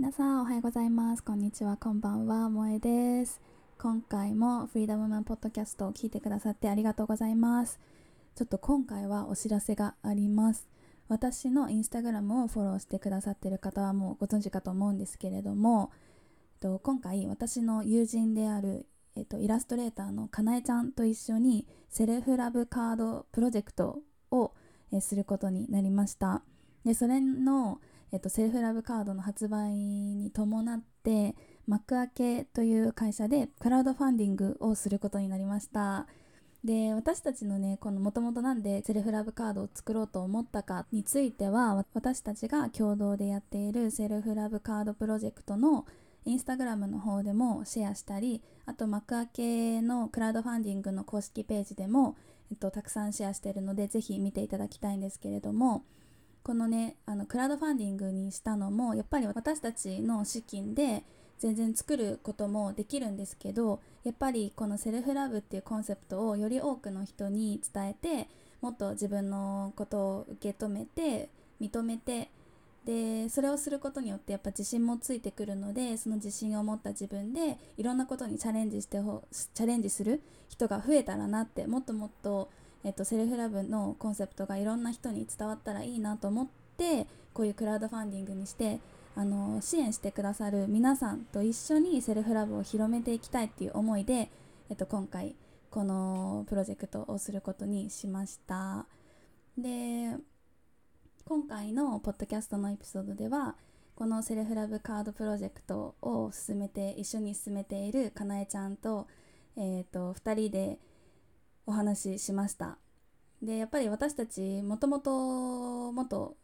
皆さんおはようございます。こんにちは。こんばんは。萌えです。今回もフリーダムマンポッドキャストを聞いてくださってありがとうございます。ちょっと今回はお知らせがあります。私のインスタグラムをフォローしてくださっている方はもうご存知かと思うんですけれども今回私の友人であるえっと、イラストレーターのかなえちゃんと一緒にセルフラブカードプロジェクトを、することになりました。でそれの、えっと、セルフラブカードの発売に伴って幕開けという会社でクラウドファンディングをすることになりました。で私たちのねこのもともとなんでセルフラブカードを作ろうと思ったかについては私たちが共同でやっているセルフラブカードプロジェクトのインスタグラムの方でもシェアしたりあと幕開けのクラウドファンディングの公式ページでも、えっと、たくさんシェアしてるのでぜひ見ていただきたいんですけれどもこのねあのクラウドファンディングにしたのもやっぱり私たちの資金で全然作ることもできるんですけどやっぱりこのセルフラブっていうコンセプトをより多くの人に伝えてもっと自分のことを受け止めて認めてでそれをすることによってやっぱ自信もついてくるのでその自信を持った自分でいろんなことにチャレンジしてほチャレンジする人が増えたらなってもっともっと、えっと、セルフラブのコンセプトがいろんな人に伝わったらいいなと思ってこういうクラウドファンディングにしてあの支援してくださる皆さんと一緒にセルフラブを広めていきたいっていう思いで、えっと、今回このプロジェクトをすることにしました。で今回のポッドキャストのエピソードではこのセルフラブカードプロジェクトを進めて一緒に進めているかなえちゃんと,、えーと、2人でお話ししました。でやっぱり私たちもともと元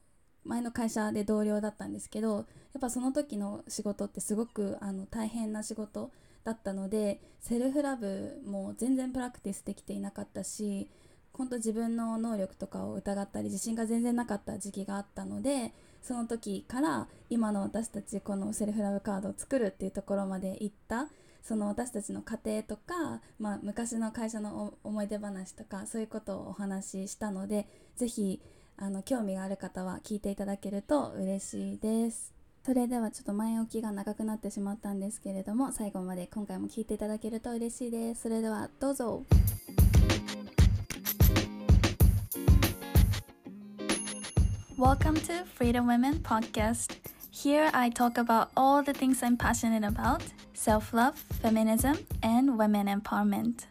前の会社で同僚だったんですけどやっぱその時の仕事ってすごくあの大変な仕事だったのでセルフラブも全然プラクティスできていなかったし本当自分の能力とかを疑ったり自信が全然なかった時期があったのでその時から今の私たちこのセルフラブカードを作るっていうところまで行ったその私たちの家庭とか、まあ、昔の会社の思い出話とかそういうことをお話ししたので是非あの興味がある方は聞いていただけると嬉しいです。それではちょっと前置きが長くなってしまったんですけれども最後まで今回も聞いていただけると嬉しいです。それではどうぞ。Welcome to Freedom Women Podcast. Here I talk about all the things I'm passionate about self love, feminism, and women empowerment.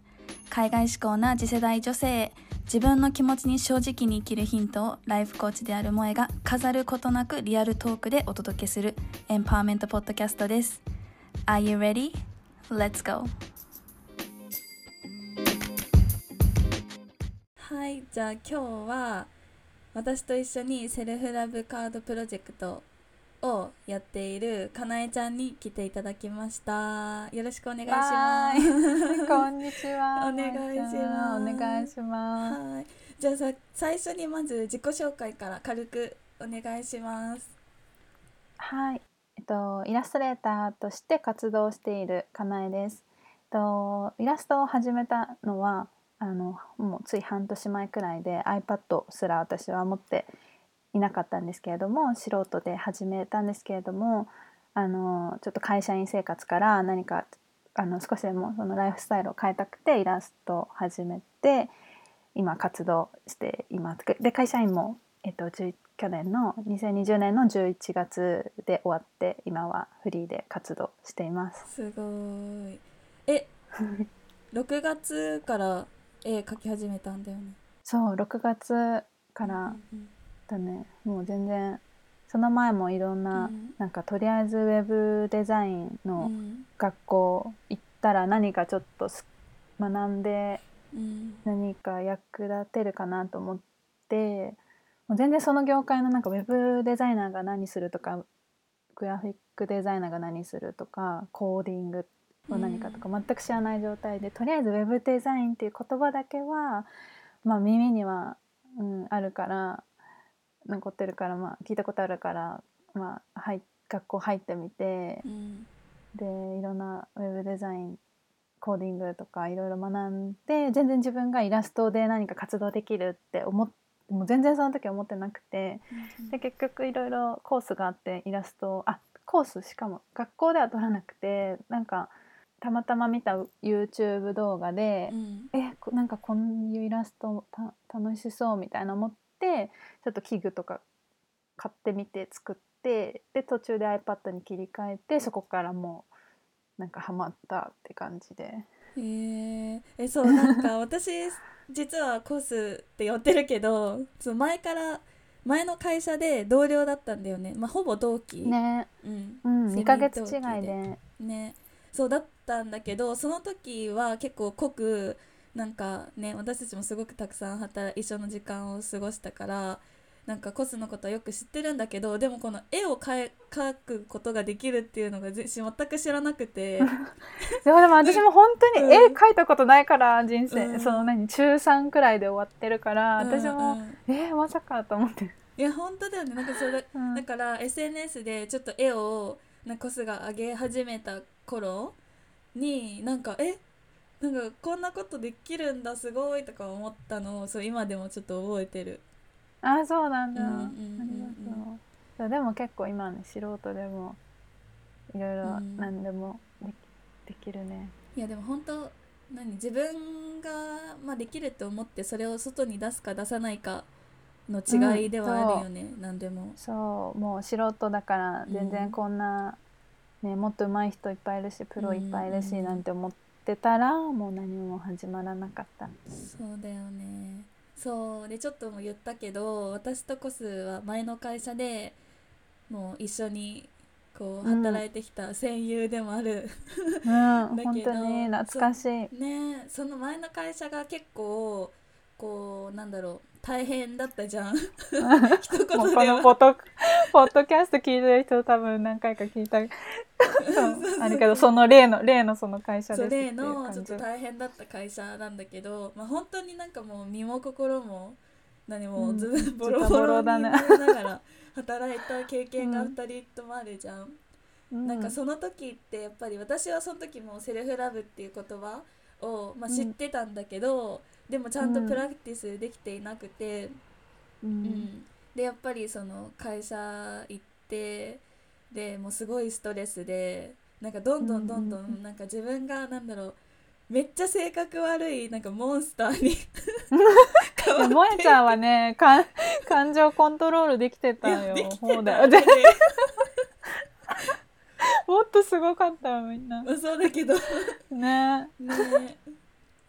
海外志向な次世代女性自分の気持ちに正直に生きるヒントをライフコーチである萌えが飾ることなくリアルトークでお届けするエンパワーメントポッドキャストです。Are you ready? Let's go! はい、じゃあ今日は私と一緒にセルフラブカードプロジェクトをやっているかなえちゃんに来ていただきました。よろしくお願いします。こんにちは。お願いします。お願いします。はい。じゃあさ最初にまず自己紹介から軽くお願いします。はい。えっとイラストレーターとして活動しているかなえです。とイラストを始めたのはあのもうつい半年前くらいで iPad すら私は持っていなかったんですけれども素人で始めたんですけれどもあのちょっと会社員生活から何かあの少しでもそのライフスタイルを変えたくてイラストを始めて今活動しています。で会社員も、えっと、去年の2020年の11月で終わって今はフリーで活動しています。すごいえ 6月から絵描き始めたんだよねそう6月からだね、もう全然その前もいろんな、うん、なんかとりあえずウェブデザインの学校行ったら何かちょっと学んで何か役立てるかなと思って、もう全然その業界のなんかウェブデザイナーが何するとかグラフィックデザイナーが何するとかコーディングは何かとか全く知らない状態で、とりあえずウェブデザインっていう言葉だけは、まあ、耳には、うん、あるから残ってるから、まあ、聞いたことあるから、まあ、はい学校入ってみて、うん、でいろんなウェブデザインコーディングとかいろいろ学んで全然自分がイラストで何か活動できるって思ってもう全然その時思ってなくて、うん、で結局いろいろコースがあってイラストあコースしかも学校では取らなくてなんかたまたま見た YouTube 動画で、うん、えなんかこういうイラスト楽しそうみたいな思ってちょっと器具とか買ってみて作ってで途中で iPad に切り替えてそこからもうなんかハマったって感じで。へええそうなんか 私実はコースって呼ってるけどその前から前の会社で同僚だったんだよね、まあ、ほぼ同期。ね。うん、うん、2ヶ月違いで。ね。そうだったんだけどその時は結構濃くなんかね私たちもすごくたくさん働一緒の時間を過ごしたからなんかコスのことはよく知ってるんだけどでもこの絵を描くことができるっていうのが全く知らなくて。でもでも私も本当に絵描いたことないから、人生、うん、その何中3くらいで終わってるから、私も、うん、えー、まさかと思って。いや本当だよね。なんかそれ、うん、だから SNS でちょっと絵をなコスが上げ始めた頃になんかえなんかこんなことできるんだすごいとか思ったのをそう今でもちょっと覚えてる。あそうなんだ、うんうんうんうん、ありがとう。でも結構今ね素人でもいろいろ何でもでき,、できるね。いやでも本当何自分が、まあ、できると思ってそれを外に出すか出さないかの違いではあるよね、うん、何でも。そうもう素人だから全然こんな、うん、ね、もっと上手い人いっぱいいるしプロいっぱいいるし、なんて思ってたらもう何も始まらなかった。そうだよね。そうでちょっとも言ったけど私とコスは前の会社でもう一緒にこう働いてきた戦友でもある、うん、本当に懐かしい。ねその前の会社が結構こうなんだろう大変だったじゃん。一言でもこのポッポッドキャスト聞いてる人多分何回か聞いた。あれけどその例の例のその会社です例のちょっと大変だった会社なんだけど、まあ、本当になんかもう身も心も何もずっとボロボロにながら働いた経験が2人ともあるじゃん。うん、なんかその時ってやっぱり私はその時もセルフラブっていう言葉を、まあ、知ってたんだけど、うん、でもちゃんとプラクティスできていなくて、うん、うん、でやっぱりその会社行ってでもうすごいストレスでなんかどんどんどんどんなんか自分がなんだろうめっちゃ性格悪いなんかモンスターに 萌えちゃんはねか感情コントロールできてたよ。そうだよ。もっとすごかったよみんな。そうだけど。ね。ね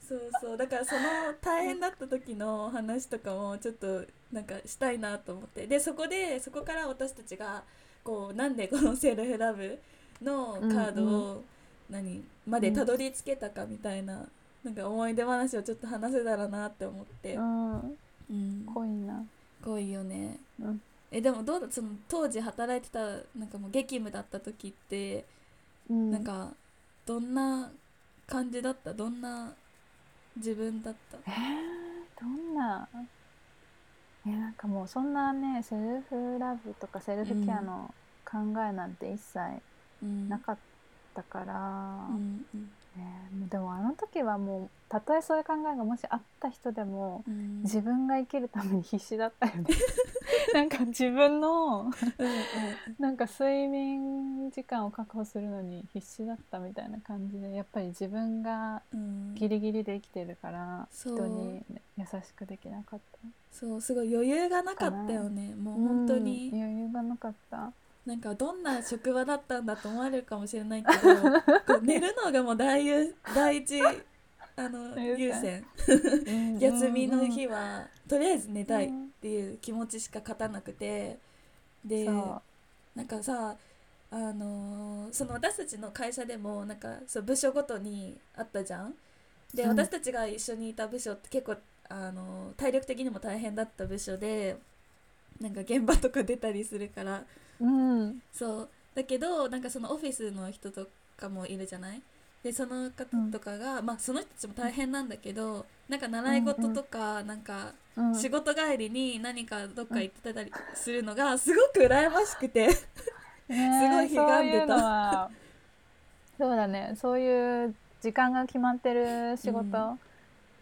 そうそう。だからその大変だった時の話とかもちょっとなんかしたいなと思って。でそこでそこから私たちがこうなんでこのセルフラブのカードを何までたどり着けたかみたいな,、なんか思い出話をちょっと話せたらなって思って、うん、うん、濃いな。濃いよね、うん、えでもどうだその当時働いてたなんかもう激務だった時って、うん、なんかどんな感じだった？どんな自分だった。えー、どんな？えなんかもうそんなねセルフラブとかセルフケアの考えなんて一切なかったから、うんうん。ね、でもあの時はもうたとえそういう考えがもしあった人でも、うん、自分が生きるために必死だったよね なんか自分のうん、なんか睡眠時間を確保するのに必死だったみたいな感じでやっぱり自分がギリギリで生きてるから、う。ん、人に優しくできなかった。そうすごい余裕がなかったよね。もう本当に、余裕がなかった。なんかどんな職場だったんだと思われるかもしれないけど 寝るのがもう第第一あの優先。休みの日はとりあえず寝たいっていう気持ちしか勝たなくてでなんかさあのー、その私たちの会社でもなんかそう部署ごとにあったじゃん？で、うん、私たちが一緒にいた部署って結構、あのー、体力的にも大変だった部署でなんか現場とか出たりするから。うん、そう。だけどなんかそのオフィスの人とかもいるじゃない？でその方とかが、うん、まあその人たちも大変なんだけどなんか習い事とか、うん、なん。か仕事帰りに何かどっか行ってたりするのがすごく羨ましくて すごいひがんでた。そうだね。そういう時間が決まってる仕事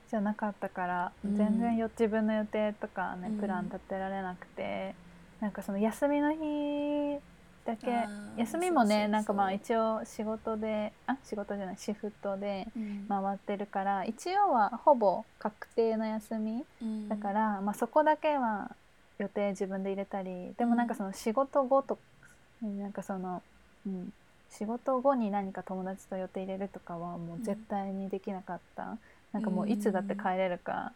じゃなかったから、うん、全然よ自分の予定とかね、プラン立てられなくてなんかその休みの日だけ。休みもねなんかまあ一応仕事であ仕事じゃないシフトでうん。回ってるから一応はほぼ確定の休みうん。だから、まあ、そこだけは予定自分で入れたりでもなんかその仕事後となんかその、うん、仕事後に何か友達と予定入れるとかはもう絶対にできなかった、なんかもういつだって帰れるか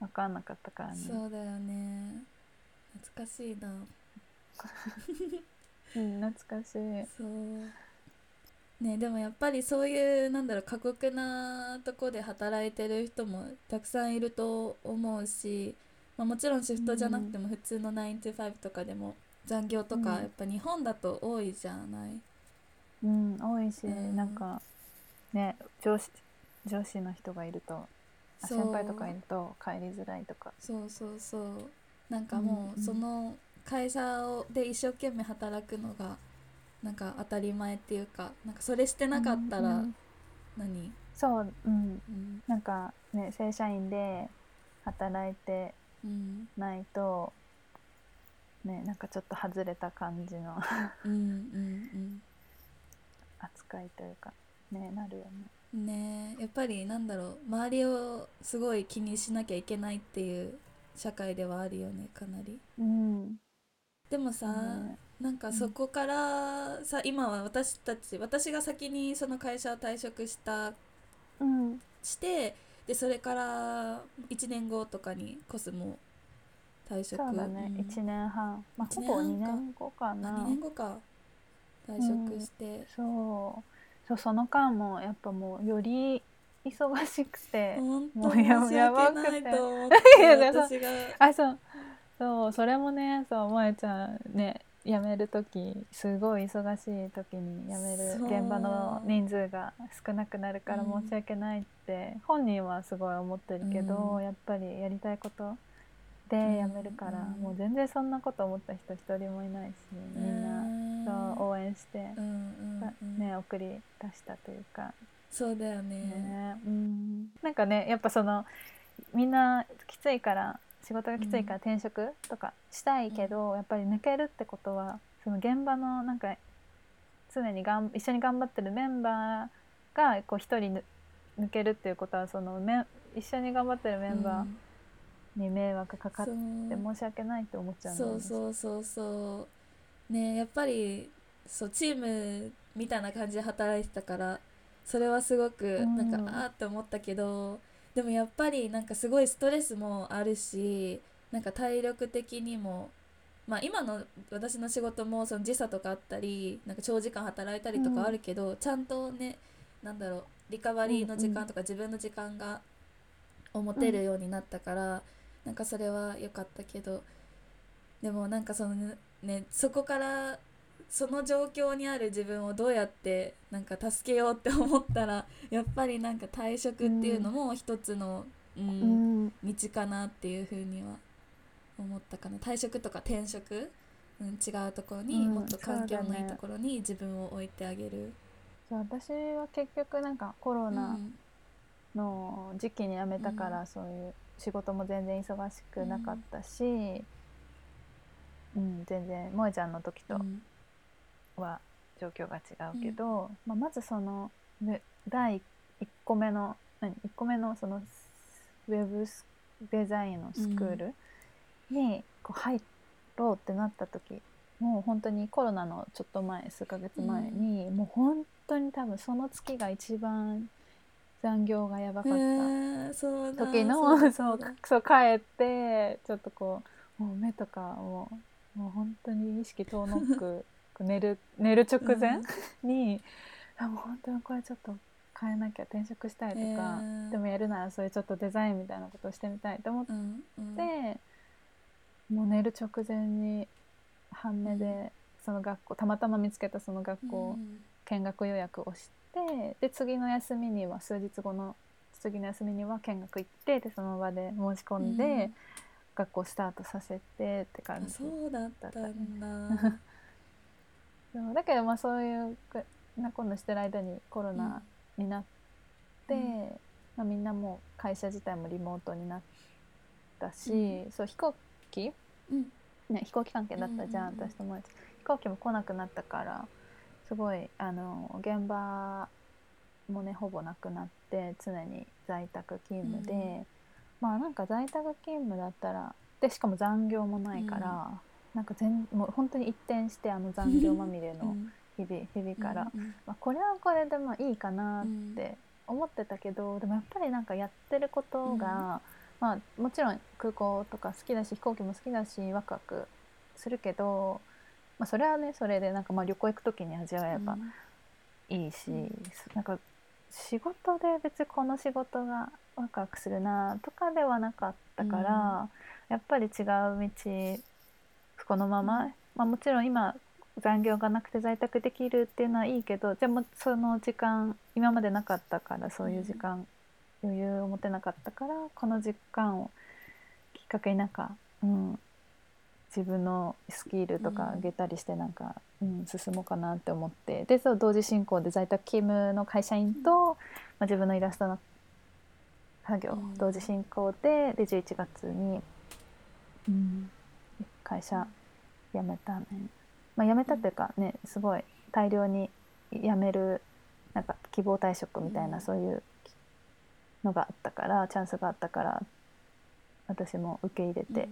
分かんなかったからね、そうだよね。懐かしいなうん、懐かしい。そう。ねでもやっぱりそういうなんだろう過酷なとこで働いてる人もたくさんいると思うし、まあ、もちろんシフトじゃなくても普通の9 to 5とかでも残業とかうんやっぱ日本だと多いじゃない、うん多いし、うん。なんかね上司上司の人がいると先輩とかいると帰りづらいとか。そうそうそう。なんかもうんうその会社をで一生懸命働くのがなんか当たり前っていうかなんかそれしてなかったらうんうん何、そう、うん、うん。なんかね正社員で働いてうん。ないとねなんかちょっと外れた感じのうんうん扱いというかねなるよね。うんねえやっぱりなんだろう周りをすごい気にしなきゃいけないっていう社会ではあるよねかなり。うんでもさ、ね。なんかそこからさ今は私たち私が先にその会社を退職したうん。してでそれから1年後とかにコスモ退職。そうだね、うん。1年半。まあ一ほぼ2年後かあな2年後か。退職して、そう。そうその間もやっぱもうより忙しくて本当もうややば訳くて。私が。あそうそうそれもねそう萌ちゃんね辞める時すごい忙しい時に辞める現場の人数が少なくなるからうん。申し訳ないって、本人はすごい思ってるけど、うん。やっぱりやりたいことで辞めるから、うん。もう全然そんなこと思った人一人もいないしみんな。そう応援してね送り出したというか、そうだよね。ねうん、なんかねやっぱそのみんなきついから仕事がきついから転職とかしたいけど、やっぱり抜けるってことはその現場のなんか常にがん一緒に頑張ってるメンバーがこう一人ぬ抜けるっていうことはそのめ一緒に頑張ってるメンバーに迷惑かかって申し訳ないって思っちゃうんだよそうね。そうそうそう。ねやっぱりそうチームみたいな感じで働いてたからそれはすごくうんなん。か、あーって思ったけどでもやっぱりなんかすごいストレスもあるしなんか体力的にもまあ今の私の仕事もその時差とかあったりなんか長時間働いたりとかあるけど、ちゃんとねなんだろうリカバリーの時間とか自分の時間がを持てるようになったから、なんかそれは良かったけどでもなんかそのねそこからその状況にある自分をどうやってなんか助けようって思ったら やっぱりなんか退職っていうのも一つの、うんうん。道かなっていうふうには思ったかな。退職とか転職、うん、違うところに、うんもっと環境のいいところに自分を置いてあげる。そう私は結局なんかコロナうん。の時期に辞めたから、うん。そういう仕事も全然忙しくなかったし、うん全然萌ちゃんの時とうんは状況が違うけど、まあ、まずそのね第1個目の何？1個目のそのウェブスデザインのスクールにこう入ろうってなった時、もう本当にコロナのちょっと前数ヶ月前に、もう本当に多分その月が一番残業がやばかった。時のだそうだ。そう帰ってちょっとこうもう目とかもうもう本当に意識遠のく寝る寝る直前に、あもう本当にこれちょっと変えなきゃ転職したいとか、へー。でもやるならそういうちょっとデザインみたいなことをしてみたいと思っうんうん。て、もう寝る直前に半目でその学校たまたま見つけたその学校、うん。見学予約をしてで次の休みには数日後の次の休みには見学行ってでその場で申し込んで、うん。学校スタートさせてって感あじそうだったんだ。そうだけどまあそういうくな今度してる間にコロナになって、うん。まあ、みんなもう会社自体もリモートになったし、うん。そう飛行機、うん。ね、飛行機関係だったじゃん、私とも。えちゃん飛行機も来なくなったからすごいあの現場もねほぼなくなって常に在宅勤務で、うん、まあなんか在宅勤務だったらでしかも残業もないから、うん、なんか全もう本当に一転してあの残業まみれの日々日々から、まあ、これはこれでまあいいかなって思ってたけどでもやっぱりなんかやってることが、まあもちろん空港とか好きだし飛行機も好きだしワクワクするけど、まあ、それはねそれでなんかまあ旅行行く時に味わえばいいし、うん、なんか仕事で別にこの仕事がワクワクするなとかではなかったから、うん、やっぱり違う道このまま、まあ、もちろん今残業がなくて在宅できるっていうのはいいけどでもその時間今までなかったからそういう時間、うん、余裕を持てなかったからこの時間をきっかけになんか、うん、自分のスキルとか上げたりしてなんか、うん、うん、進もうかなって思ってでそう同時進行で在宅勤務の会社員と、まあ、自分のイラストの作業、同時進行でで11月に、うん、会社辞めたね。まあ、辞めたっていうかねすごい大量に辞めるなんか希望退職みたいなそういうのがあったからチャンスがあったから私も受け入れて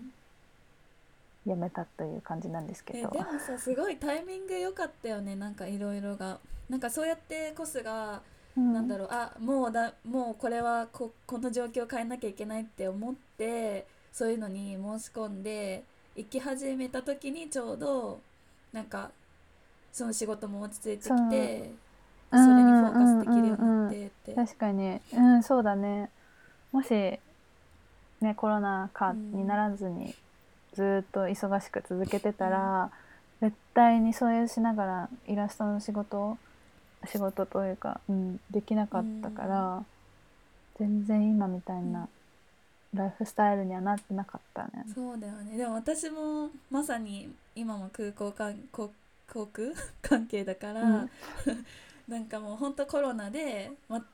辞めたという感じなんですけど、でもさすごいタイミング良かったよね。なんかいろいろが。なんかそうやってコスが、うん、なんだろう。あもうだもうこれはここの状況を変えなきゃいけないって思ってそういうのに申し込んで行き始めた時にちょうどなんかその仕事も落ち着いてきてそれにフォーカスできるようになってって、確かに。うんそうだね。もしねコロナ禍にならずにずっと忙しく続けてたら、うん、絶対にそれしながらイラストの仕事仕事というか、うん、できなかったから、うん、全然今みたいなライフスタイルにはなってなかったね。そうだよね。でも私もまさに今も空港か航航空？関係だから、うん、なんかもうほんとコロナで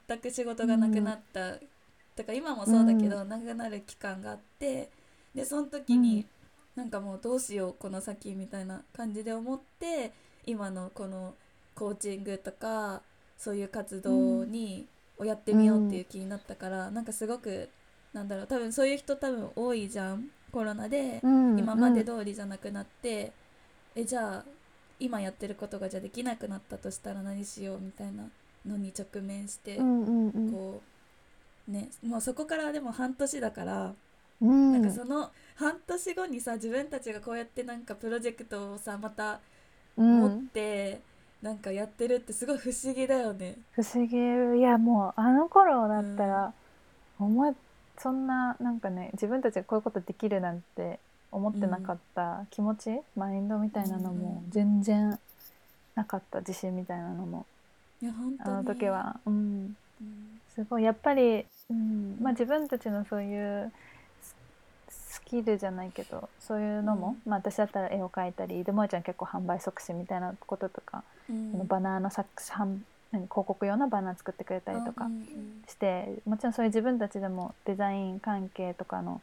全く仕事がなくなった、うん、か今もそうだけど、うん、なくなる期間があってでその時に、うん、なんかもうどうしようこの先みたいな感じで思って今のこのコーチングとかそういう活動に、をやってみようっていう気になったから、うん、なんかすごくなんだろう多分そういう人多分多いじゃんコロナで、今まで通りじゃなくなって、えじゃあ今やってることがじゃできなくなったとしたら何しようみたいなのに直面して、こうねもうそこからでも半年だから、うん、なんかその半年後にさ自分たちがこうやってなんかプロジェクトをさまた持って、うん、なんかやってるってすごい不思議だよね。不思議。いやもうあの頃だったら、思っそんななんかね自分たちがこういうことできるなんて思ってなかった気持ち、うん、マインドみたいなのも全然なかった自信みたいなのも、いや本当あの時は、うん、うん、すごいやっぱり、うん。まあ、自分たちのそういうスキルじゃないけどそういうのも、まあ、私だったら絵を描いたりでもえちゃん結構販売促進みたいなこととか、うん、バナーの作広告用のバナー作ってくれたりとかして、もちろんそういう自分たちでもデザイン関係とかの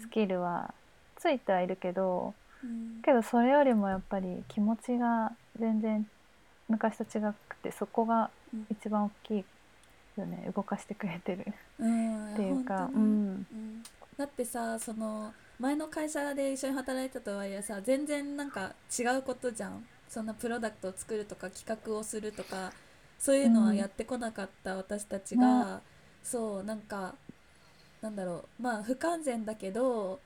スキルはついてはいるけど、うん、けどそれよりもやっぱり気持ちが全然昔と違くてそこが一番大きいよね。動かしてくれてる、うん、っていうか、うん、だってさその前の会社で一緒に働いたとはいえさ全然なんか違うことじゃん。そんなプロダクトを作るとか企画をするとかそういうのはやってこなかった私たちが、うん、そうなんかなんだろうまあ不完全だけど、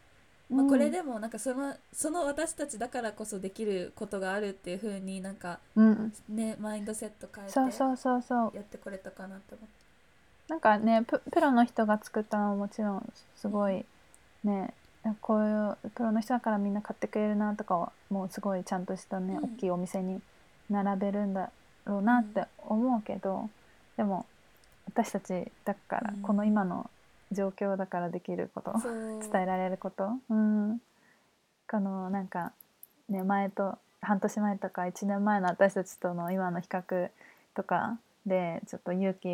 まあ、これでもなんかそのその私たちだからこそできることがあるっていう風になんか、うん、ねマインドセット変えてそうそうそうそう。やってこれたかなって思って。なんかねプロの人が作ったのはもちろんすごいねこういうプロの人だからみんな買ってくれるなとかはもうすごいちゃんとしたね、うん、大きいお店に並べるんだろうなって思うけど、でも私たちだから、この今の状況だからできること、伝えられること、うん、このなんか、ね、前と半年前とか1年前の私たちとの今の比較とかでちょっと勇気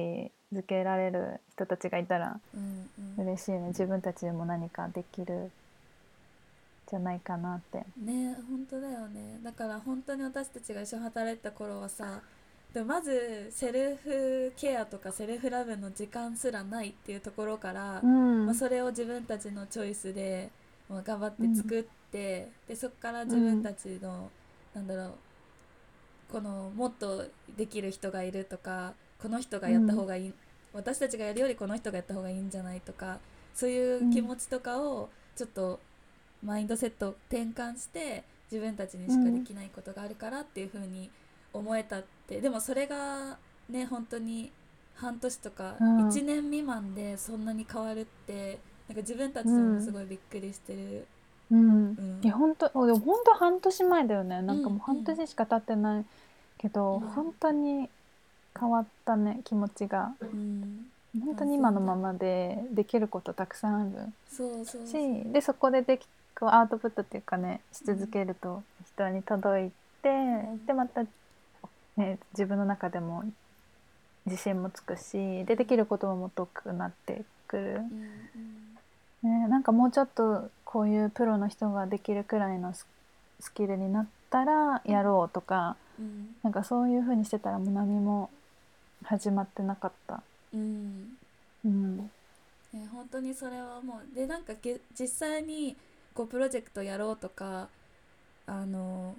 づけられる人たちがいたら嬉しいね、自分たちでも何かできるじじゃないかなって。ね本当だよね。だから本当に私たちが一緒に働いた頃はさでまずセルフケアとかセルフラブの時間すらないっていうところから、うん、まあ、それを自分たちのチョイスで、まあ、頑張って作って、うん、でそこから自分たちの、うん、なんだろうこのもっとできる人がいるとかこの人がやった方がいい、私たちがやるよりこの人がやった方がいいんじゃないとかそういう気持ちとかをちょっとマインドセットを転換して自分たちにしかできないことがあるからっていう風に思えたって。でもそれがね本当に半年とか1年未満でそんなに変わるってなんか自分たちでもすごいびっくりしてる。うん、うん、いや本当本当半年前だよね。なんかもう半年しか経ってないけど、うん、本当に変わったね気持ちが、うん、本当に今のままでできることたくさんある。そうそうしでそこでできこうアウトプットっていうかねし続けると人に届いて、でまたね、自分の中でも自信もつくしでできることももっとくなってくる、うんうん、ね、なんかもうちょっとこういうプロの人ができるくらいのスキルになったらやろうとか、うん、なんかそういうふうにしてたらもう何も始まってなかった。うん、うん。ね、本当にそれはもうでなんか実際にこうプロジェクトやろうとかあの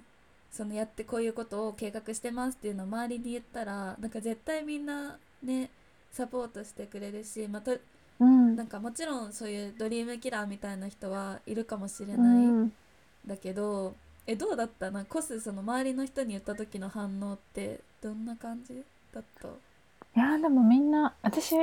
そのやってこういうことを計画してますっていうのを周りに言ったらなんか絶対みんなねサポートしてくれるしまた、うん、なんかもちろんそういうドリームキラーみたいな人はいるかもしれない、うん、だけどえどうだった？なコスその周りの人に言った時の反応ってどんな感じだった？いやでもみんな私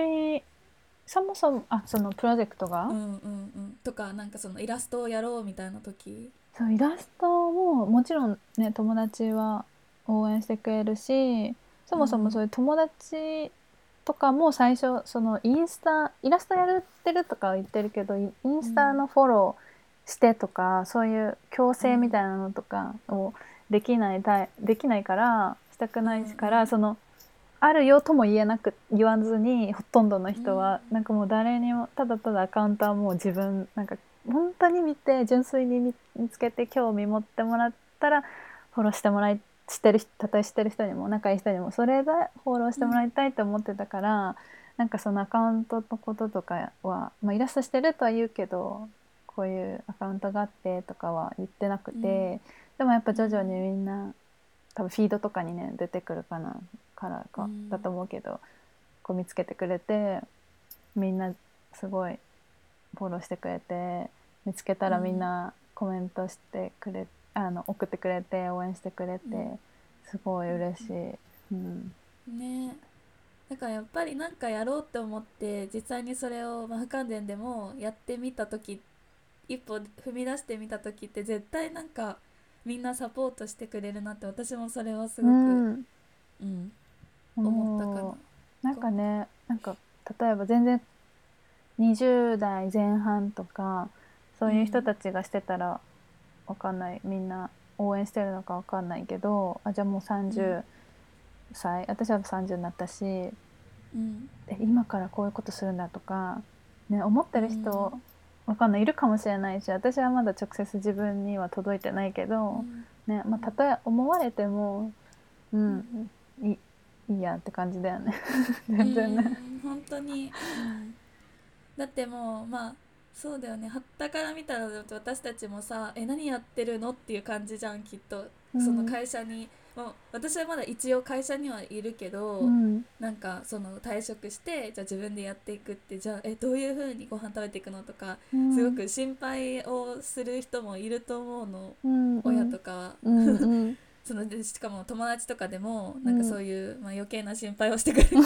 そもそもあそのプロジェクトが、うんうんうん、とかなんかそのイラストをやろうみたいな時？そうイラストももちろんね友達は応援してくれるしそもそもそういう友達とかも最初そのインスタイラストやってるとか言ってるけどインスタのフォローしてとか、うん、そういう強制みたいなのとかをできないできないからしたくないから、うん、そのあるよとも言えなく言わずにほとんどの人は、うん、なんかもう誰にもただただアカウントはもう自分なんか本当に見て純粋に見つけて興味持ってもらったらフォローしてもらいしてるたとえしてる人にも仲いい人にもそれでフォローしてもらいたいと思ってたから、うん、なんかそのアカウントのこととかは、まあ、イラストしてるとは言うけどこういうアカウントがあってとかは言ってなくて、うん、でもやっぱ徐々にみんな多分フィードとかにね出てくるかなからかだと思うけど、うん、こう見つけてくれてみんなすごいフォローしてくれて見つけたらみんなコメントしてくれ、うん、あの送ってくれて応援してくれて、うん、すごい嬉しい。うん、ね。だからやっぱり何かやろうって思って実際にそれを、まあ、不完全でもやってみた時一歩踏み出してみた時って絶対なんかみんなサポートしてくれるなって私もそれはすごく、うん、うん、思ったかな。なんかねなんか例えば全然20代前半とかそういう人たちがしてたらわかんない。みんな応援してるのかわかんないけどあじゃあもう30歳、うん、私は30になったし、うん、今からこういうことするんだとか、ね、思ってる人、うん、わかんない。いるかもしれないし私はまだ直接自分には届いてないけど、ねまあ、たとえ思われても、うん、いいいやって感じだよね。全然ね。本当に、だってもうまあそうだよね。はったから見たら私たちもさ「え何やってるの?」っていう感じじゃんきっと、その会社に、もう私はまだ一応会社にはいるけど、うん、なんかその退職してじゃあ自分でやっていくってじゃあえどういうふうにご飯食べていくのとか、うん、すごく心配をする人もいると思うの、うん、親とかは。うんうん。そのしかも友達とかでもなんかそういう、まあ、余計な心配をしてくれる人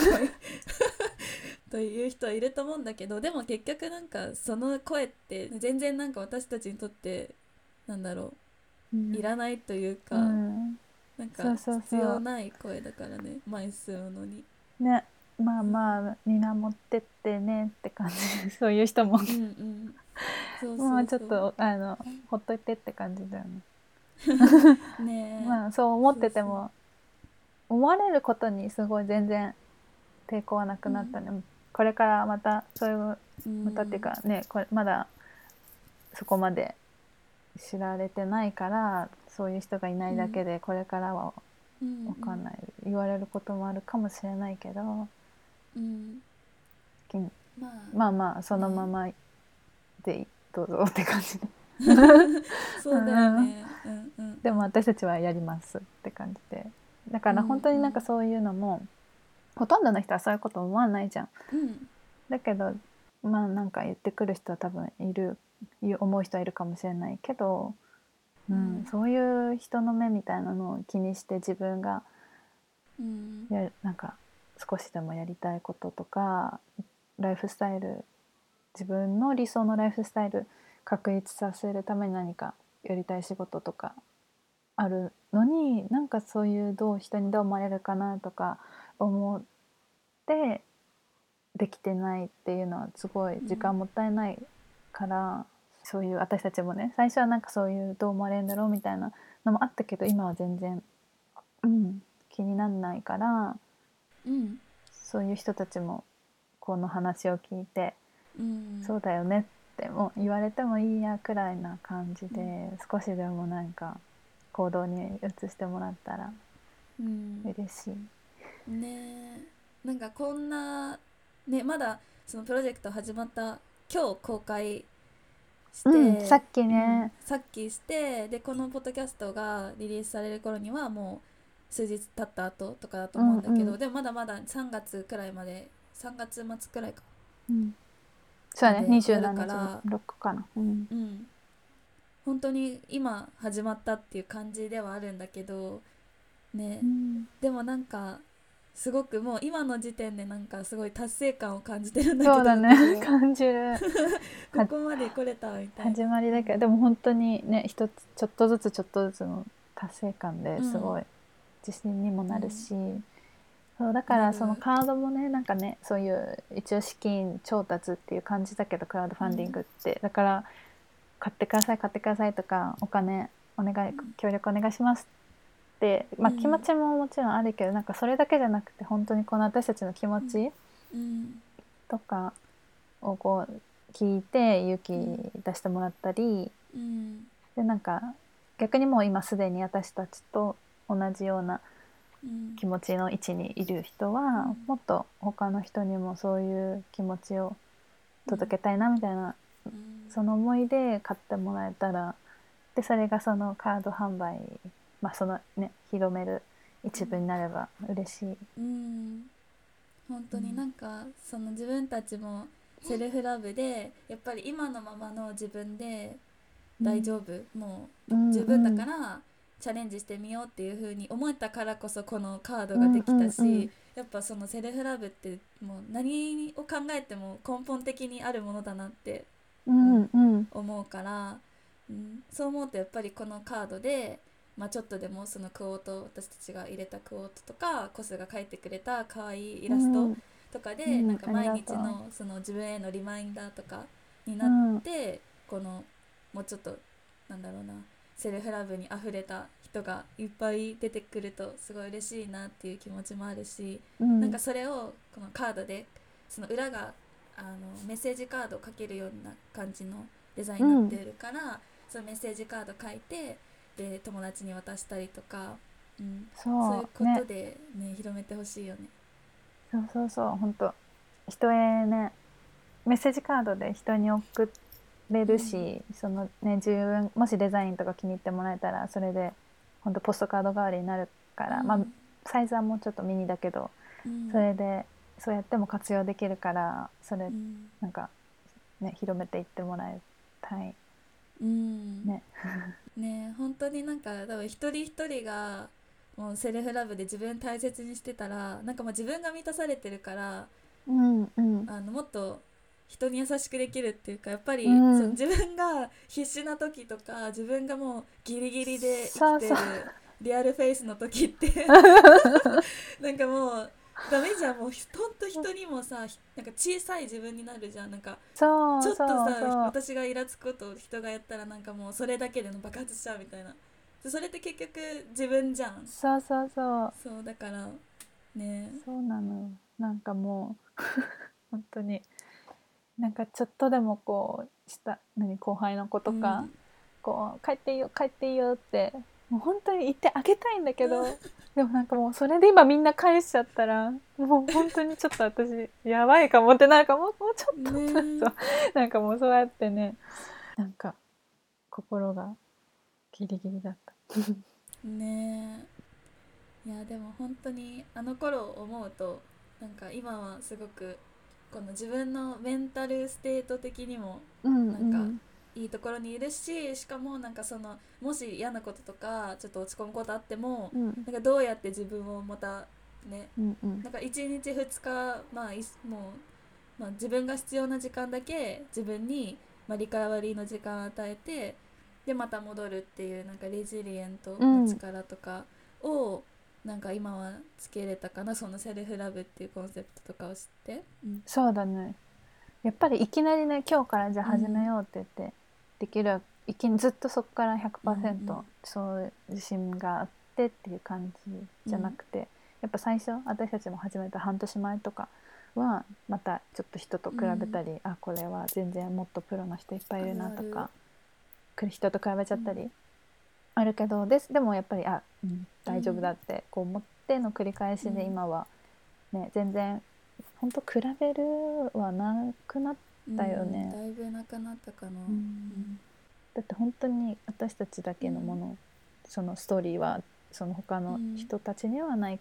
という人はいると思うんだけどでも結局なんかその声って全然なんか私たちにとってなんだろう、うん、いらないというか、うん、なんか必要ない声だからね前進むのに。ね。まあまあ見守ってってねって感じ。そういう人も。うん、もうちょっとあのほっといてって感じだよね。ね まあそう思ってても思われることにすごい全然抵抗はなくなったね、うん、これからまたそういうまたっていうかねこれまだそこまで知られてないからそういう人がいないだけでこれからは分かんない、言われることもあるかもしれないけど、うん、まあ、まあまあそのままでどうぞって感じで。そうだよね、うん。うん、でも私たちはやりますって感じで。だから本当になんかそういうのも、うんうん、ほとんどの人はそういうこと思わないじゃん。うん、だけどまあなんか言ってくる人は多分いる思う人はいるかもしれないけど、うん、うん、そういう人の目みたいなのを気にして自分がやなんか少しでもやりたいこととかライフスタイル自分の理想のライフスタイル確立させるために何かやりたい仕事とかあるのになんかそういうどう人にどう思われるかなとか思ってできてないっていうのはすごい時間もったいないから、うん、そういう私たちもね最初はなんかそういうどう思われるんだろうみたいなのもあったけど今は全然、うん、気になんないから、うん、そういう人たちもこの話を聞いて、うん、そうだよねっても言われてもいいやくらいな感じで、うん、少しでもなんか行動に移してもらったら嬉しい。ねなんかこんなねまだそのプロジェクト始まった今日公開して、うん、さっきね、うん、さっきしてでこのポッドキャストがリリースされる頃にはもう数日経った後とかだと思うんだけど、うんうん、でもまだまだ3月くらいまで3月末くらいか、うん、そうね27日6かな。うん、うん、本当に今始まったっていう感じではあるんだけどね、うん、でもなんかすごくもう今の時点でなんかすごい達成感を感じてるんだけど。そうだね。感じる。ここまで来れたみたい。な始まりだけどでも本当にね一つちょっとずつちょっとずつの達成感ですごい自信にもなるし、うん、そうだからそのカードもねなんかねそういう一応資金調達っていう感じだけどクラウドファンディングって、うん、だから買ってください買ってくださいとかお金お願い協力お願いします、まあ、気持ちももちろんあるけど、うん、なんかそれだけじゃなくて本当にこの私たちの気持ちとかをこう聞いて勇気出してもらったり、うん、でなんか逆にもう今すでに私たちと同じような気持ちの位置にいる人は、うん、もっと他の人にもそういう気持ちを届けたいなみたいな、その思いで買ってもらえたらでそれがそのカード販売まあそのね広める一部になれば嬉しい。うん。本当になんか、その自分たちもセルフラブでやっぱり今のままの自分で大丈夫、うん、もう十分だからチャレンジしてみようっていう風に思えたからこそこのカードができたし、うんうんうん、やっぱそのセルフラブってもう何を考えても根本的にあるものだなって、うんうん、思うから、うん、そう思うとやっぱりこのカードでまあ、ちょっとでもそのクオート私たちが入れたクオートとかコスが描いてくれた可愛いイラストとかで、うん、なんか毎日のその自分へのリマインダーとかになって、このもうちょっとなんだろうなセルフラブにあふれた人がいっぱい出てくるとすごい嬉しいなっていう気持ちもあるし、うん、なんかそれをこのカードでその裏があのメッセージカードを書けるような感じのデザインになってるから、うん、そのメッセージカード書いてで友達に渡したりとか、うん、そういうことでね、ね、広めてほしいよね。そうそうそう本当。人へねメッセージカードで人に送れるし、うん、そのね自分もしデザインとか気に入ってもらえたらそれで本当ポストカード代わりになるから、うん、まあサイズはもうちょっとミニだけど、うん、それでそうやっても活用できるからそれ、うん、なんかね広めていってもらいたい。うん。ね。ね本当になんか多分一人一人がもうセルフラブで自分大切にしてたらなんかもう自分が満たされてるから、うんうん、あのもっと人に優しくできるっていうかやっぱり、うん、その自分が必死な時とか自分がもうギリギリで生きてるリアルフェイスの時って なんかもう ダメじゃんもうほんと人にもさ なんか小さい自分になるじゃん。なんかちょっとさ私がイラつくことを人がやったらなんかもうそれだけでの爆発しちゃうみたいな。それって結局自分じゃん。そうそうそう。そうだからね。そうなのなんかもう 本当に。なんかちょっとでもこうした何後輩の子とか、うん、こう帰っていいよ帰っていいよってもう本当に言ってあげたいんだけどでもなんかもうそれで今みんな返しちゃったらもう本当にちょっと私やばいかもってなるかももうちょっと、ね、なんかもうそうやってねなんか心がギリギリだった。ねいやでも本当にあの頃思うとなんか今はすごくこの自分のメンタルステート的にもなんかいいところにいるししかもなんかそのもし嫌なこととかちょっと落ち込むことあっても、うん、なんかどうやって自分をまたね、うんうん、なんか1日2日まあもう、まあ、自分が必要な時間だけ自分に、まあ、リカバリーの時間を与えてでまた戻るっていうなんかレジリエントの力とかを、なんか今はつけれたかなそのセルフラブっていうコンセプトとかを知って、うん、そうだね。やっぱりいきなりね今日からじゃあ始めようって言って、できるいきずっとそこから100%、うん。そう自信があってっていう感じじゃなくて、うん、やっぱ最初私たちも始めた半年前とかはまたちょっと人と比べたり、うん、あこれは全然もっとプロの人いっぱいいるなとか人と比べちゃったりあるけどです。でもやっぱりあ、うん、大丈夫だってこう思っての繰り返しで今はね、全然本当比べるはなくなったよね、だいぶなくなったかな、だって本当に私たちだけのもの、そのストーリーはその他の人たちにはない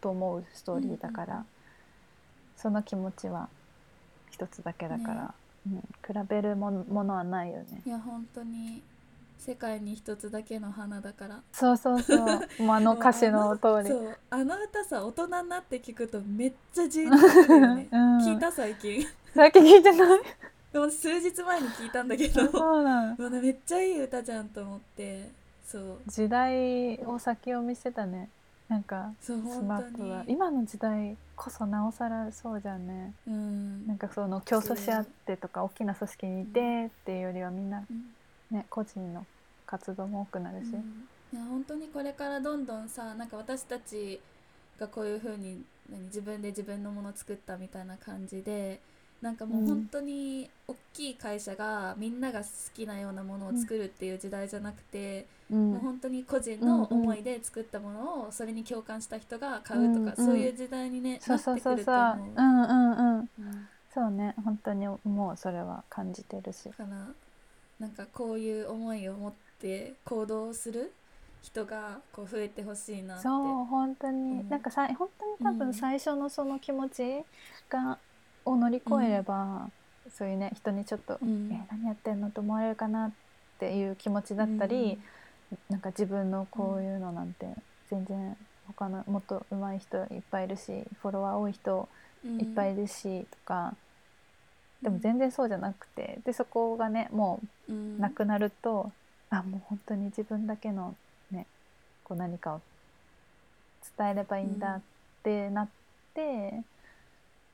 と思うストーリーだから、その気持ちは一つだけだから、ね、うん、比べるものはないよね。いや本当に世界に一つだけの花だから。そうそうそう。もうあの歌詞の通り。そう。あの歌さ大人になって聞くとめっちゃじーっとするよね、うん、聞いた最近。最近聞いてない？でも数日前に聞いたんだけど。そうなん。めっちゃいい歌じゃんと思って。そう。時代を先を見せたね。なんかスマップは。今の時代こそなおさらそうじゃんね、うん、なんかその競争し合ってとか大きな組織にいてっていうよりはみんな、ね、個人の活動も多くなるし、うん、いや本当にこれからどんどんさなんか私たちがこういうふうに何自分で自分のもの作ったみたいな感じでなんかもう本当に大きい会社がみんなが好きなようなものを作るっていう時代じゃなくて、うん、もう本当に個人の思いで作ったものをそれに共感した人が買うとか、うんうん、そういう時代にね、なってくると思う。うんうんうん、そうね。本当にもうそれは感じてるし。かななんかこういう思いを持って行動する人がこう増えてほしいなって。そう本当に、うん、なんかさ本当に多分最初のその気持ちが、を乗り越えれば、うん、そういうね人にちょっと「うん、え何やってんの?」と思われるかなっていう気持ちだったり、うん、なんか自分のこういうのなんて全然他のもっと上手い人いっぱいいるしフォロワー多い人いっぱいいるし、とかでも全然そうじゃなくてでそこがねもうなくなると、あもう本当に自分だけのねこう何かを伝えればいいんだってなって、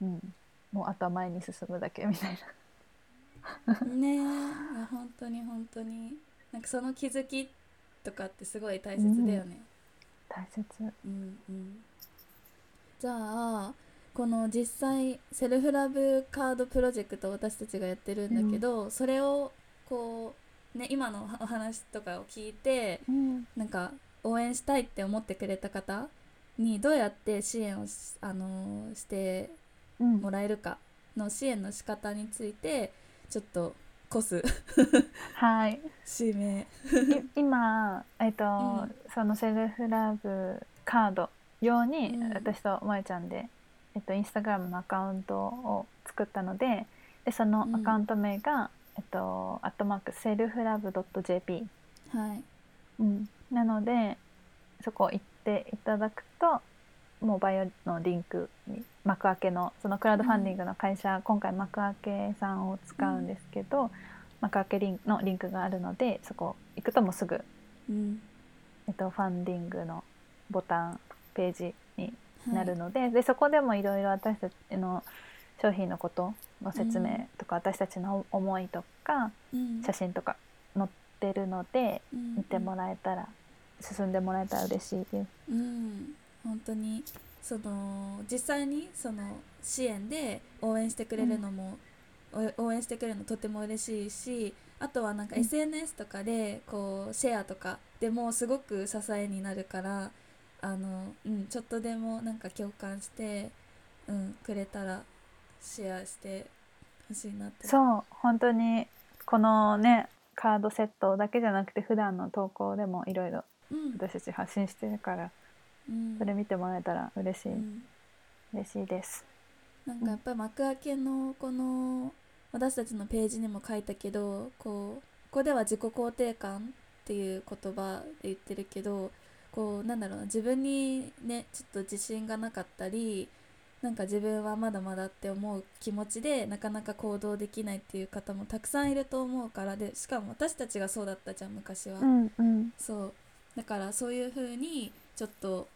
うん、もうあとは前に進むだけみたいな。ねえ。本当に本当に。なんかその気づきとかってすごい大切だよね。うん、大切、うんうん、じゃあこの実際セルフラブカードプロジェクト私たちがやってるんだけど、うん、それをこうね今のお話とかを聞いて、うん、なんか応援したいって思ってくれた方にどうやって支援をあのしてもらえるかの支援の仕方についてちょっとコス。はい。指名今、えっと、うん、そのセルフラブカード用に、うん、私と萌ちゃんで、えっと、インスタグラムのアカウントを作ったのででそのアカウント名が、うん、えっと、アットマークセルフラブ .jp、はい。うん、なのでそこ行っていただくともうバイオのリンクに幕開けのそのクラウドファンディングの会社、うん、今回幕開けさんを使うんですけど、うん、幕開けリンのリンクがあるのでそこ行くともうすぐ、うん、えっと、ファンディングのボタンページになるのではい、でそこでもいろいろ私たちの商品のことの説明とか、私たちの思いとか、写真とか載ってるので、見てもらえたら進んでもらえたら嬉しいです。うん。本当にその実際にその支援で応援してくれるのも、うん、応援してくれるのとても嬉しいしあとはなんかうん。SNS とかでこうシェアとかでもすごく支えになるからあの、うん、ちょっとでもなんか共感して、うん、くれたらシェアしてほしいなって。そう本当にこのねカードセットだけじゃなくて普段の投稿でもいろいろうん。私たち発信してるからうん。それ見てもらえたら嬉しい、うん。嬉しいです。なんかやっぱり幕開けのこの私たちのページにも書いたけどこうここでは自己肯定感っていう言葉で言ってるけどこうなんだろうな自分にねちょっと自信がなかったりなんか自分はまだまだって思う気持ちでなかなか行動できないっていう方もたくさんいると思うからでしかも私たちがそうだったじゃん昔は。うんうん。そう。だからそういう風にちょっと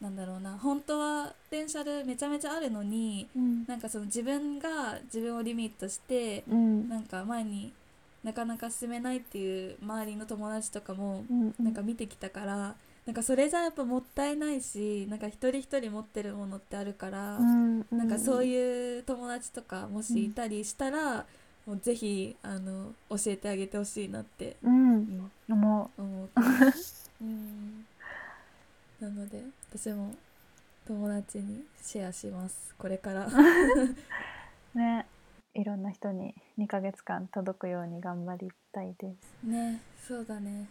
なんだろうな本当はポテンシャルめちゃめちゃあるのにうん。なんかその自分が自分をリミットしてうん。なんか前になかなか進めないっていう周りの友達とかもうん。なんか見てきたからなんかそれじゃやっぱもったいないしなんか一人一人持ってるものってあるからうんなんかそうういう友達とかもしいたりしたらもうぜひあの教えてあげてほしいなってうん。思思う うん。なので私も友達にシェアします。これから。う ね。いろんな人に2ヶ月間届くように頑張りたいです。ね。そうだね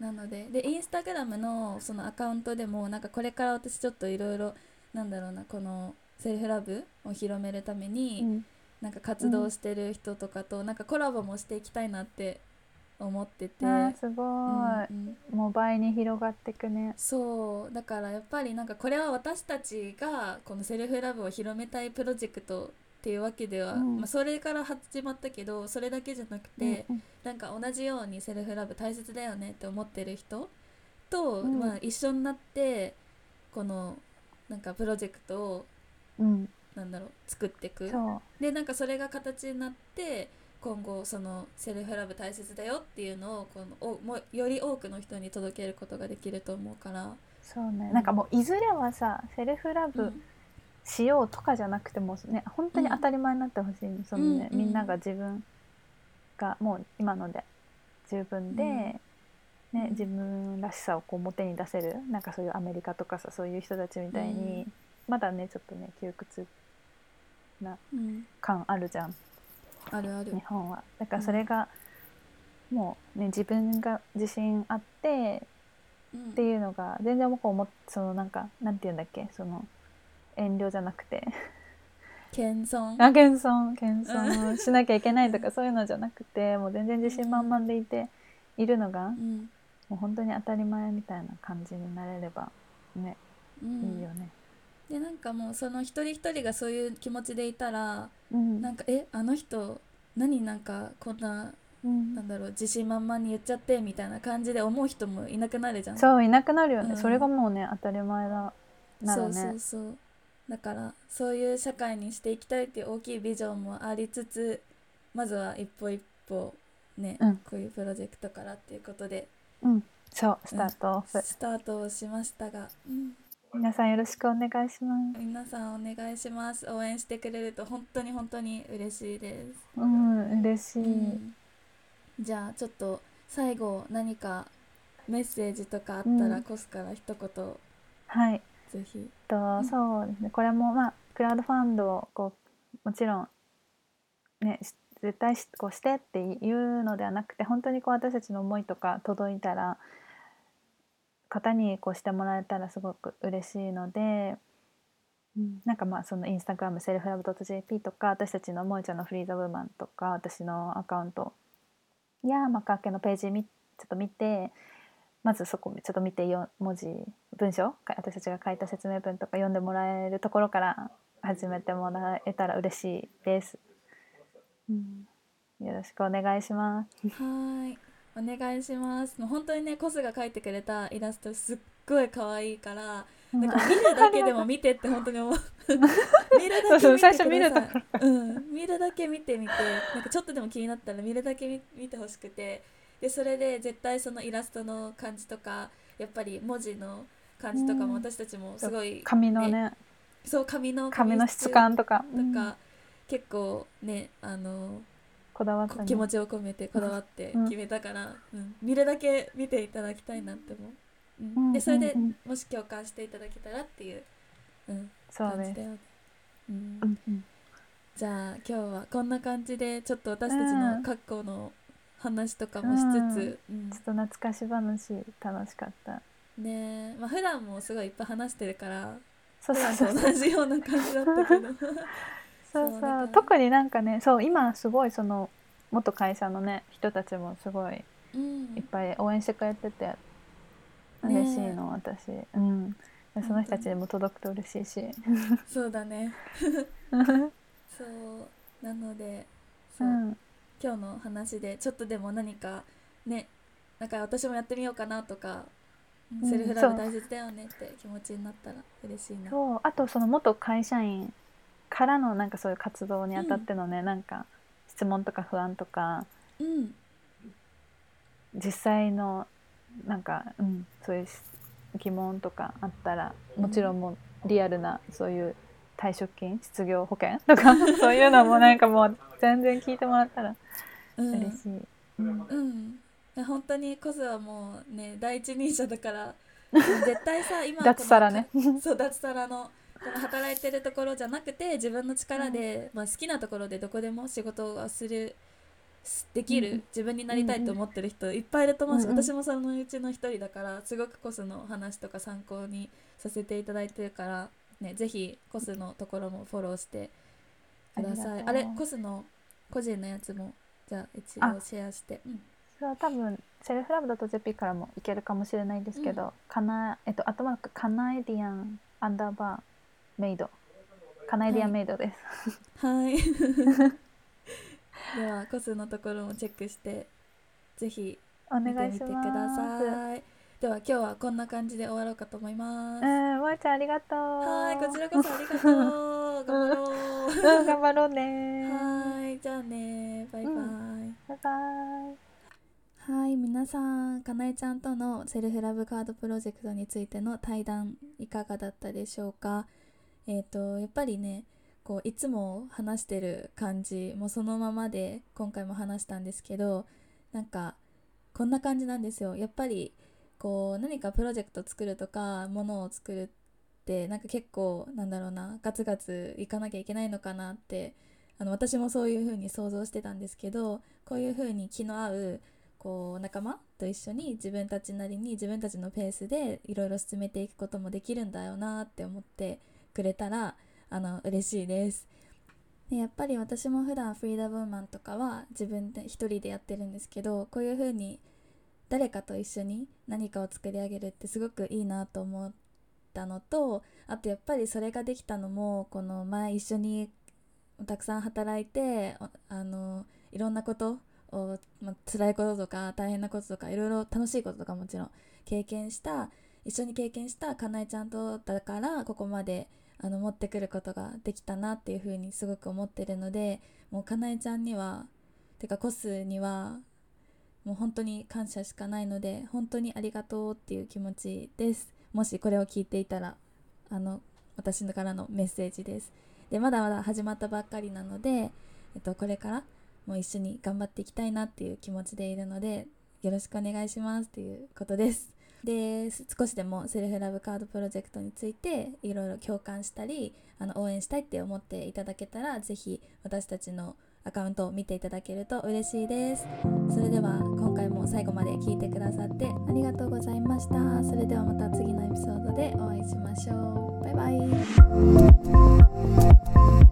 なのででインスタグラムのそのアカウントでもなんかこれから私ちょっといろいろなんだろうなこのセルフラブを広めるために、うん。なんか活動してる人とかとなんかコラボもしていきたいなって思ってて、あーすごうんい、うん。もう倍に広がってくね。そう。だからやっぱりなんかこれは私たちがこのセルフラブを広めたいプロジェクトっていうわけでは、うん。まあ、それから始まったけどそれだけじゃなくて、うんなんか同じようにセルフラブ大切だよねって思ってる人と、うん。まあ、一緒になってこのなんかプロジェクトをうん。なんだろう作っていくでなんかそれが形になって今後そのセルフラブ大切だよっていうのをこのおもより多くの人に届けることができると思うから、そうね、うんなんかもういずれはさセルフラブうんしようとかじゃなくてもね本当に当たり前になってほしいの、そのね、うんみんなが自分がもう今ので十分で、うん。ね、自分らしさをこう表に出せるなんかそういうアメリカとかさそういう人たちみたいに、うん。まだねちょっとね窮屈なうん、感あるじゃん。あるある。日本は。だからそれが、もうね自分が自信あってうん。っていうのが全然もう思っそのなんかなんて言うんだっけその遠慮じゃなくて。謙遜？あ謙遜。謙遜しなきゃいけないとかそういうのじゃなくてもう全然自信満々でいているのがうん。もう本当に当たり前みたいな感じになれればね、うん。いいよね。でなんかもうその一人一人がそういう気持ちでいたらうん。なんかえあの人何なんかこんなうん。なんだろう自信満々に言っちゃってみたいな感じで思う人もいなくなるじゃん。そういなくなるよね、うん。それがもうね当たり前だなそうらねそうそうだからそういう社会にしていきたいっていう大きいビジョンもありつつまずは一歩一歩ね、うん。こういうプロジェクトからっていうことで。うん。そうスタートオフ、スタートをしましたが、うん。皆さんよろしくお願いします。皆さんお願いします。応援してくれると本当に本当に嬉しいです、うん嬉しい、うん。じゃあちょっと最後何かメッセージとかあったら、うん。コスから一言はい。ぜひと、うん。そうですね。これもまあクラウドファンドをこうもちろんねし絶対しこうしてっていうのではなくて本当にこう私たちの思いとか届いたら方にこうしてもらえたらすごく嬉しいので、うん、なんかまあそのインスタグラムセルフラブ .jp とか私たちの萌えちゃんのフリーザウーマンとか私のアカウントや幕開けのページみちょっと見てまずそこちょっと見てよ文字文章か私たちが書いた説明文とか読んでもらえるところから始めてもらえたら嬉しいです。うん、よろしくお願いします。はーいお願いします。もう本当にねコスが描いてくれたイラストすっごい可愛いからなんか見るだけでも見てって本当に思う。見るだけ見てください最初見るところうん見るだけ見てみてなんかちょっとでも気になったら見るだけ見見てほしくてでそれで絶対そのイラストの感じとかやっぱり文字の感じとかもうん。私たちもすごい、紙のね。そう紙の紙の質感とか。とか、結構ねあのこだわった、ね、気持ちを込めてこだわって決めたから、うん、うん、見るだけ見ていただきたいなって思う、うん、でそれでもし共感していただけたらっていう、うん、そう感じだよね、うん、うん、じゃあ今日はこんな感じでちょっと私たちの格好の話とかもしつつ、うん、ちょっと懐かし話楽しかった。ねまあ普段もすごいいっぱい話してるからそうそうそう。同じような感じだったけど。そうそう。特になんかねそう今すごいその元会社のね人たちもすごいいっぱい応援してくれてて嬉しいの、ね、私。うん。その人たちにも届くと嬉しいし。そうだね。そう。なのでそう、うん、今日の話でちょっとでも何かねなんか私もやってみようかなとかセルフラブ大切だよねって気持ちになったら嬉しいな。そう。あとその元会社員からのなんかそういう活動にあたってのね、うん、なんか質問とか不安とか、うん、実際のなんか、うん、そういう疑問とかあったらもちろんもうリアルなそういう退職金失業保険？とかそういうのもなんかもう全然聞いてもらったら嬉しい。うん、うん。本当にコズはもうね第一人者だから 絶対さ今脱サラね。そう脱サラのこの働いてるところじゃなくて自分の力で、うん、まあ、好きなところでどこでも仕事をするできる、うん、自分になりたいと思ってる人いっぱいいると思うし、うん、私もそのうちの一人だからすごくコスの話とか参考にさせていただいてるから、ね、ぜひコスのところもフォローしてくださいあれコスの個人のやつもじゃあ一応シェアして。うんそれは多分セルフラブだと JP からもいけるかもしれないですけど、うん、かなえっとアトマークカナエディアンアンダーバーメイドカナエディアンメイドです。はい。ではコスのところもチェックしてぜひ見てみてください。では今日はこんな感じで終わろうかと思います。うん、まーちゃんありがとう。はい、こちらこそありがとう。頑張ろう。うん、頑張ろうね。はい、じゃあね、バイバイ。うん、バイバイ。はい皆さんかなえちゃんとのセルフラブカードプロジェクトについての対談いかがだったでしょうか？えっ、ー、とやっぱりねこういつも話してる感じもそのままで今回も話したんですけどなんかこんな感じなんですよやっぱりこう何かプロジェクト作るとかものを作るってなんか結構なんだろうなガツガツいかなきゃいけないのかなってあの私もそういう風に想像してたんですけどこういう風に気の合うこう仲間と一緒に自分たちなりに自分たちのペースでいろいろ進めていくこともできるんだよなって思ってくれたらあの嬉しいです。やっぱり私も普段フリーダムウーマンとかは自分で一人でやってるんですけどこういう風に誰かと一緒に何かを作り上げるってすごくいいなと思ったのとあとやっぱりそれができたのもこの前一緒にたくさん働いてあのいろんなことを、まあ、辛いこととか大変なこととかいろいろ楽しいこととかもちろん経験した一緒に経験したかなえちゃんとだからここまであの持ってくることができたなっていうふうにすごく思ってるのでもうかなえちゃんにはてかコスにはもう本当に感謝しかないので本当にありがとうっていう気持ちです。もしこれを聞いていたらあの私からのメッセージです。でまだまだ始まったばっかりなので、えっと、これからもう一緒に頑張っていきたいなっていう気持ちでいるのでよろしくお願いしますということです。で少しでもセルフラブカードプロジェクトについていろいろ共感したりあの応援したいって思っていただけたら是非私たちのアカウントを見ていただけると嬉しいです。それでは今回も最後まで聞いてくださってありがとうございました。それではまた次のエピソードでお会いしましょう。バイバイ。